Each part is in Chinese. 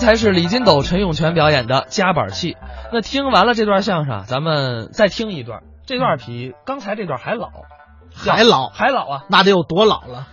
才是李金斗、陈永泉表演的夹板戏。那听完了这段相声，咱们再听一段，这段比刚才这段还老，还老还老啊，那得有多老了？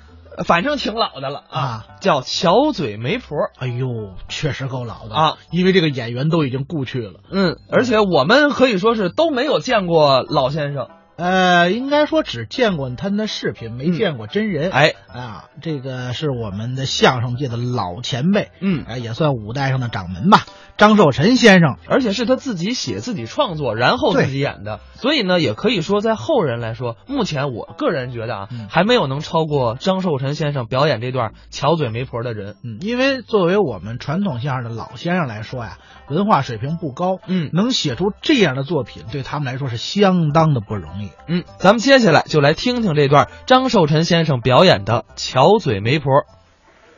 反正挺老的了啊，叫巧嘴媒婆。哎呦，确实够老的啊！因为这个演员都已经故去了。嗯，而且我们可以说是都没有见过老先生。呃，应该说只见过他的视频，没见过真人。哎。啊，这个是我们的相声界的老前辈，嗯，哎，也算五代上的掌门吧。张寿臣先生，而且是他自己写、自己创作，然后自己演的，所以呢，也可以说在后人来说，目前我个人觉得啊，嗯、还没有能超过张寿臣先生表演这段巧嘴媒婆的人。嗯，因为作为我们传统相声的老先生来说呀，文化水平不高，嗯，能写出这样的作品，对他们来说是相当的不容易。嗯，咱们接下来就来听听这段张寿臣先生表演的巧嘴媒婆。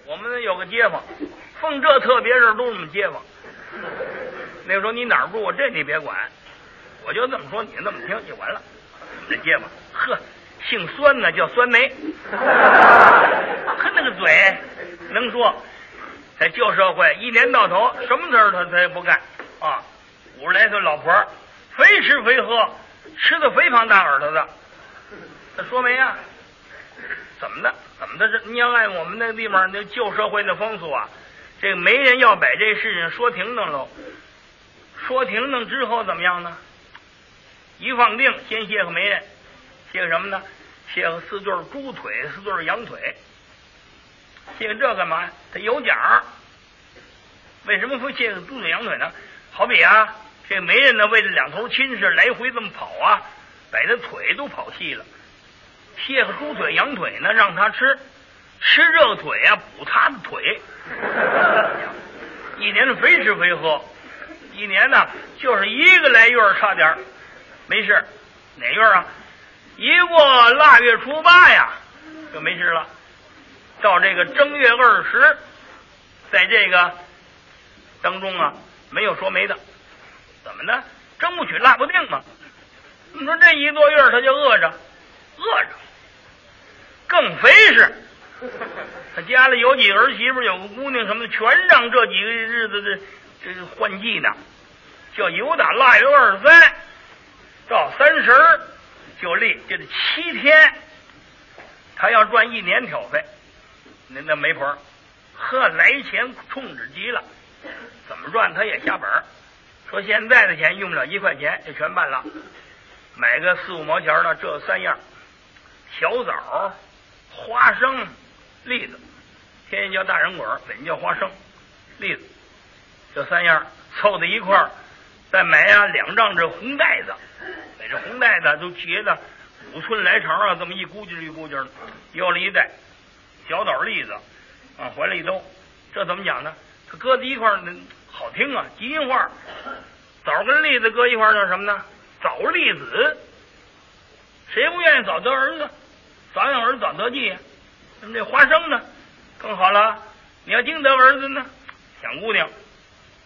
我们有个街坊，奉这特别事都是我们街坊。那个时候你哪儿住，这你别管，我就这么说，你那么听就完了。这街坊，呵，姓酸呢，叫酸梅，呵，那个嘴能说，在旧社会一年到头什么事儿他他也不干啊。五十来岁老婆，非吃非喝，吃的肥胖大耳朵的。他说没呀？怎么的？怎么的？这你要按我们那个地方那旧社会的风俗啊，这个媒人要把这事情说停当喽。说停当之后怎么样呢？一放定，先谢个媒人，谢个什么呢？谢个四对猪腿，四对羊腿。谢个这干嘛呀？他有奖。为什么会谢个猪腿羊腿呢？好比啊，这媒人呢，为了两头亲事来回这么跑啊，把这腿都跑细了。谢个猪腿羊腿呢，让他吃，吃这个腿啊，补他的腿。一年非吃非喝。一年呢，就是一个来月差点没事。哪月啊？一过腊月初八呀，就没事了。到这个正月二十，在这个当中啊，没有说媒的。怎么呢？蒸不取，腊不定嘛。你说这一多月他就饿着，饿着，更肥是。他家里有几个儿媳妇，有个姑娘什么的，全让这几个日子这这换季呢。叫由打腊月二十三到三十就立，就得七天。他要赚一年挑费，那那媒婆，呵，来钱充实极了。怎么赚他也下本儿说现在的钱用不了一块钱就全办了，买个四五毛钱的这三样：小枣、花生、栗子。天津叫大人果，北京叫花生、栗子，这三样凑在一块儿。再买呀两张这红袋子，买这红袋子都结的五寸来长啊，这么一估计一估计的，要了一袋小枣栗子啊，怀里一兜。这怎么讲呢？它搁在一块儿，好听啊，吉祥话。枣跟栗子搁一块叫什么呢？枣栗子。谁不愿意早得儿子？早养儿子早得计呀。那么这花生呢，更好了。你要净得儿子呢，想姑娘；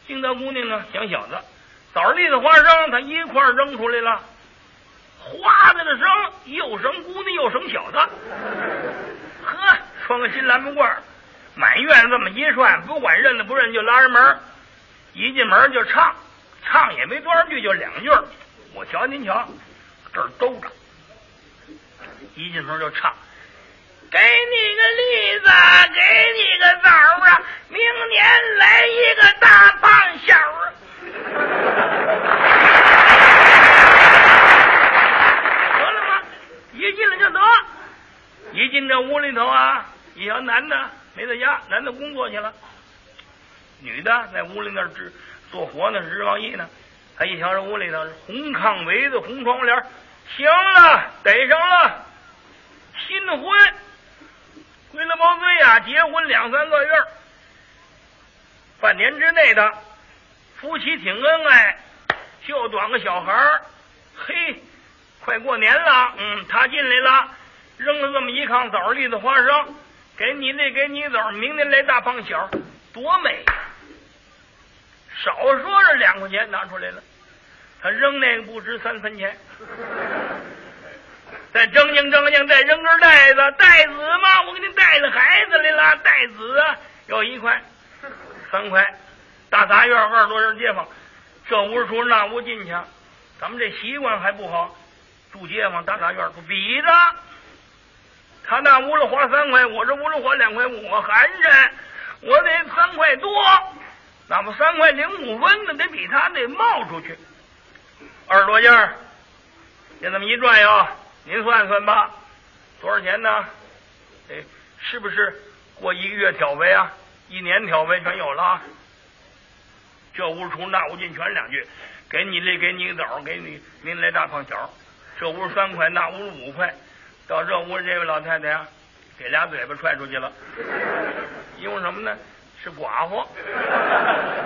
净得姑娘呢，想小子。枣栗子花生，它一块扔出来了，花在这生，又生姑娘又生小子，呵，穿个新蓝布褂，满院这么一串，不管认得不认就拉人门，一进门就唱，唱也没多少句，就两句。我瞧您瞧，这儿兜着，一进门就唱，给你个栗子，给你个枣啊，明年来一个大胖小啊。得了吗？一进来就得，一进这屋里头啊，一瞧男的没在家，男的工作去了，女的在屋里那儿织做活呢，织毛衣呢。他一瞧这屋里头红炕围子、红窗帘，行了，逮上了，新婚，归了毛岁呀，结婚两三个月，半年之内的夫妻挺恩爱。就短个小孩，嘿，快过年了，嗯，他进来了，扔了这么一炕枣栗子花生，给你那给你枣，明年来大胖小，多美！少说是两块钱拿出来了，他扔那个不值三分钱，再正经正经再扔根袋子，带子嘛？我给你带着孩子来了，带子啊，要一块，三块，大杂院二十多人街坊，这屋出那屋进去，咱们这习惯还不好，住街坊大杂院不比的。他那屋里花三块，我这屋里花两块五，我寒碜，我得三块多，咱们三块零五分的得比他得冒出去。二十多件儿，就这么一转悠，您算算吧，多少钱呢？哎，是不是过一个月挑费啊？一年挑费全有了。这屋出那屋进，全是两句。给你这，给你个枣，给你您来大胖小。这屋三块，那屋五块。到这屋这位老太太呀，给俩嘴巴踹出去了。因为什么呢？是寡妇。